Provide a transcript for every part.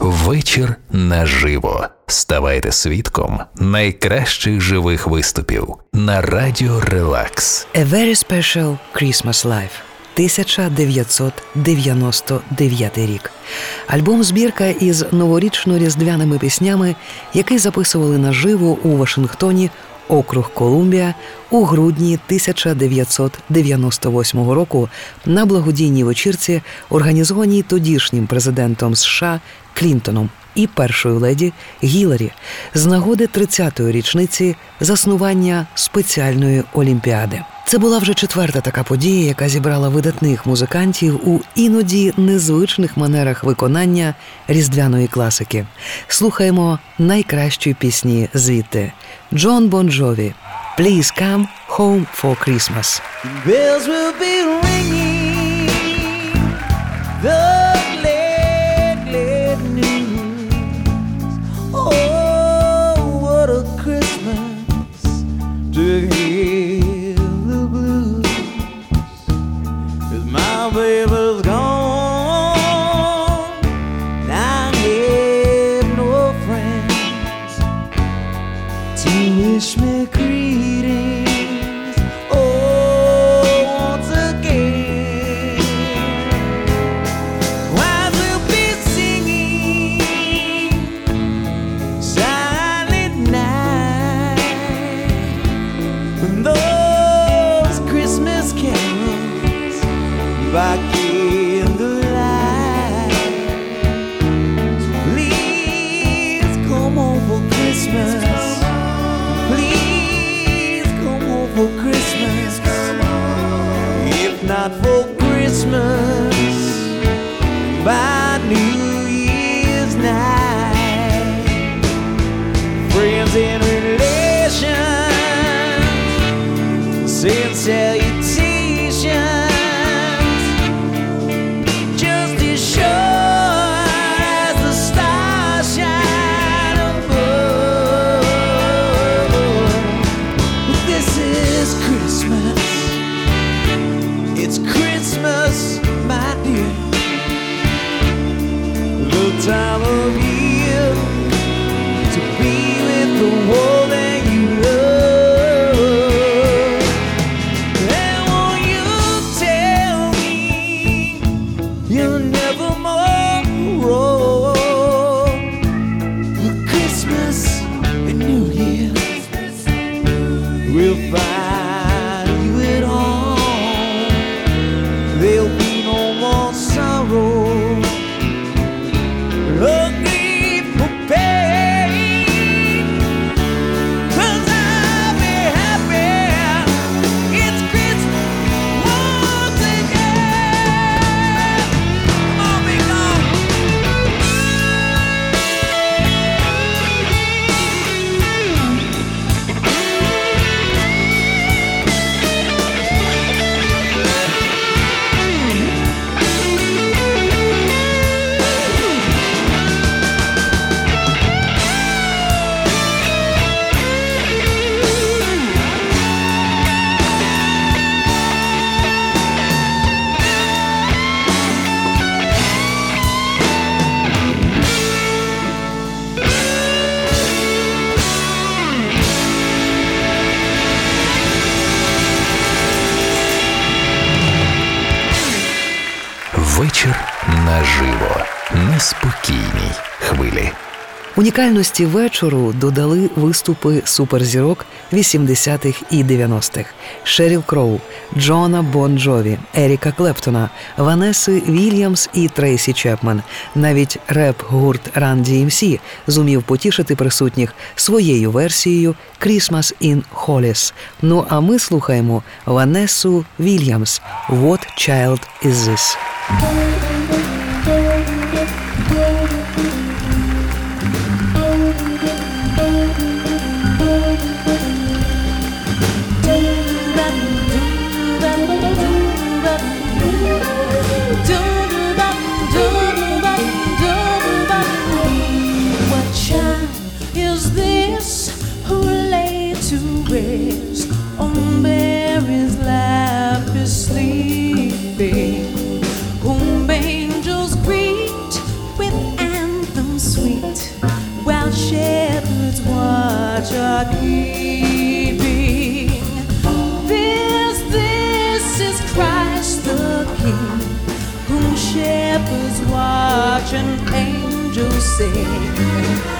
Вечір наживо. Ставайте свідком найкращих живих виступів на радіо Релакс. A Very Special Christmas Live. 1999 рік. Альбом збірка із новорічно-різдвяними піснями, який записували наживо у Вашингтоні, округ Колумбія у грудні 1998 року на благодійній вечірці, організованій тодішнім президентом США Клінтоном і першою леді Гіларі з нагоди 30-ї річниці заснування спеціальної олімпіади. Це була вже четверта така подія, яка зібрала видатних музикантів у іноді незвичних манерах виконання різдвяної класики. Слухаємо найкращі пісні звідти Джон Бон Джові «Please come home for Christmas». Bells will be ringing the наживо. На спокійній хвилі. Унікальності вечору додали виступи суперзірок 80-х і 90-х Шеріл Кроу, Джона Бон Джові, Еріка Клептона, Ванеси Вільямс і Трейсі Чепмен. Навіть реп-гурт Run DMC зумів потішити присутніх своєю версією «Christmas in Hollis». Ну а ми слухаємо Ванесу Вільямс «What Child Is This?». such a keeping. This, this is Christ the King, whom shepherds watch and angels sing.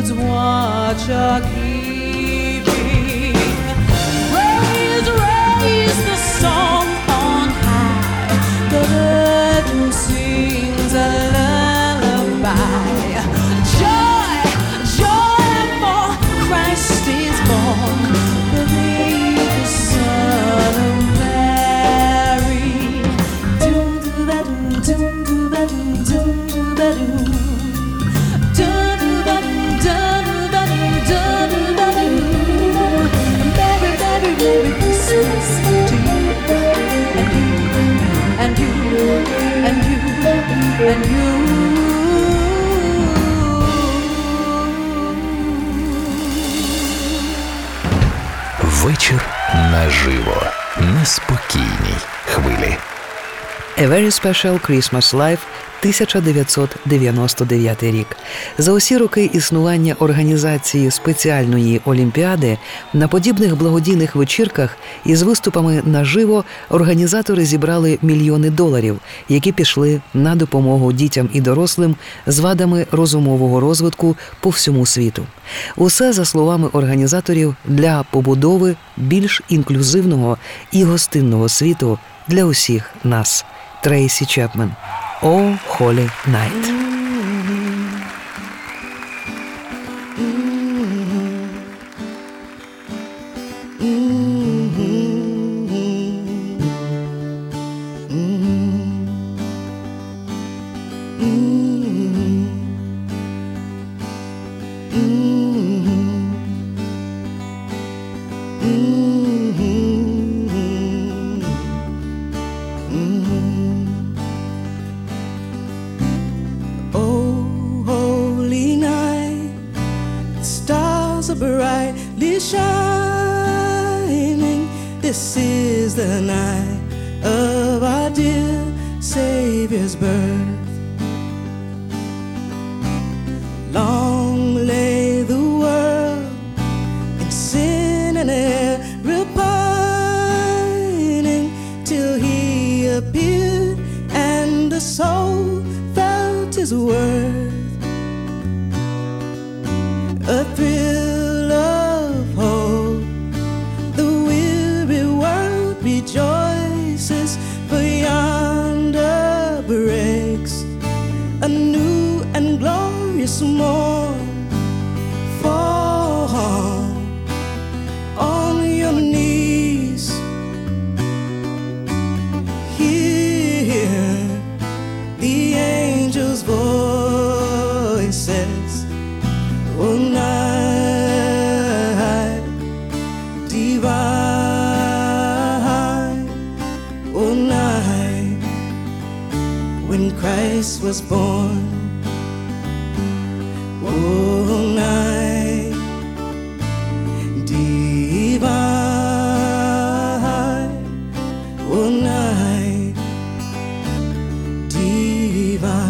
words watch are keeping. Raise, raise the song on high, the bird sing. and you Вечір наживо на спокійній хвилі. A very special Christmas life 1999 рік. За усі роки існування організації спеціальної олімпіади на подібних благодійних вечірках із виступами наживо організатори зібрали мільйони доларів, які пішли на допомогу дітям і дорослим з вадами розумового розвитку по всьому світу. Усе за словами організаторів для побудови більш інклюзивного і гостинного світу для усіх нас. Трейсі Чепмен. Oh Holy Night. be shining. This is the night of our dear Savior's birth. Long lay the world in sin and error, repining till he appeared and the soul felt his worth. A thrill more fall on your knees. Hear the angels voices. Oh night divine. Oh night when Christ was born. viva.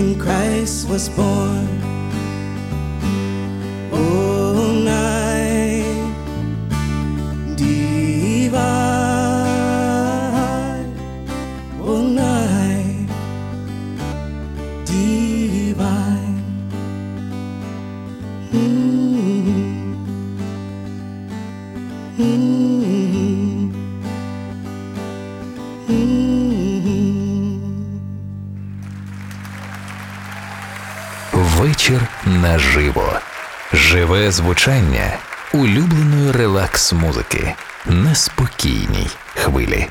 When Christ was born. Oh, night divine. Oh, night divine. Mm. Mm. Наживо. Живе звучання улюбленої релакс-музики на спокійній хвилі.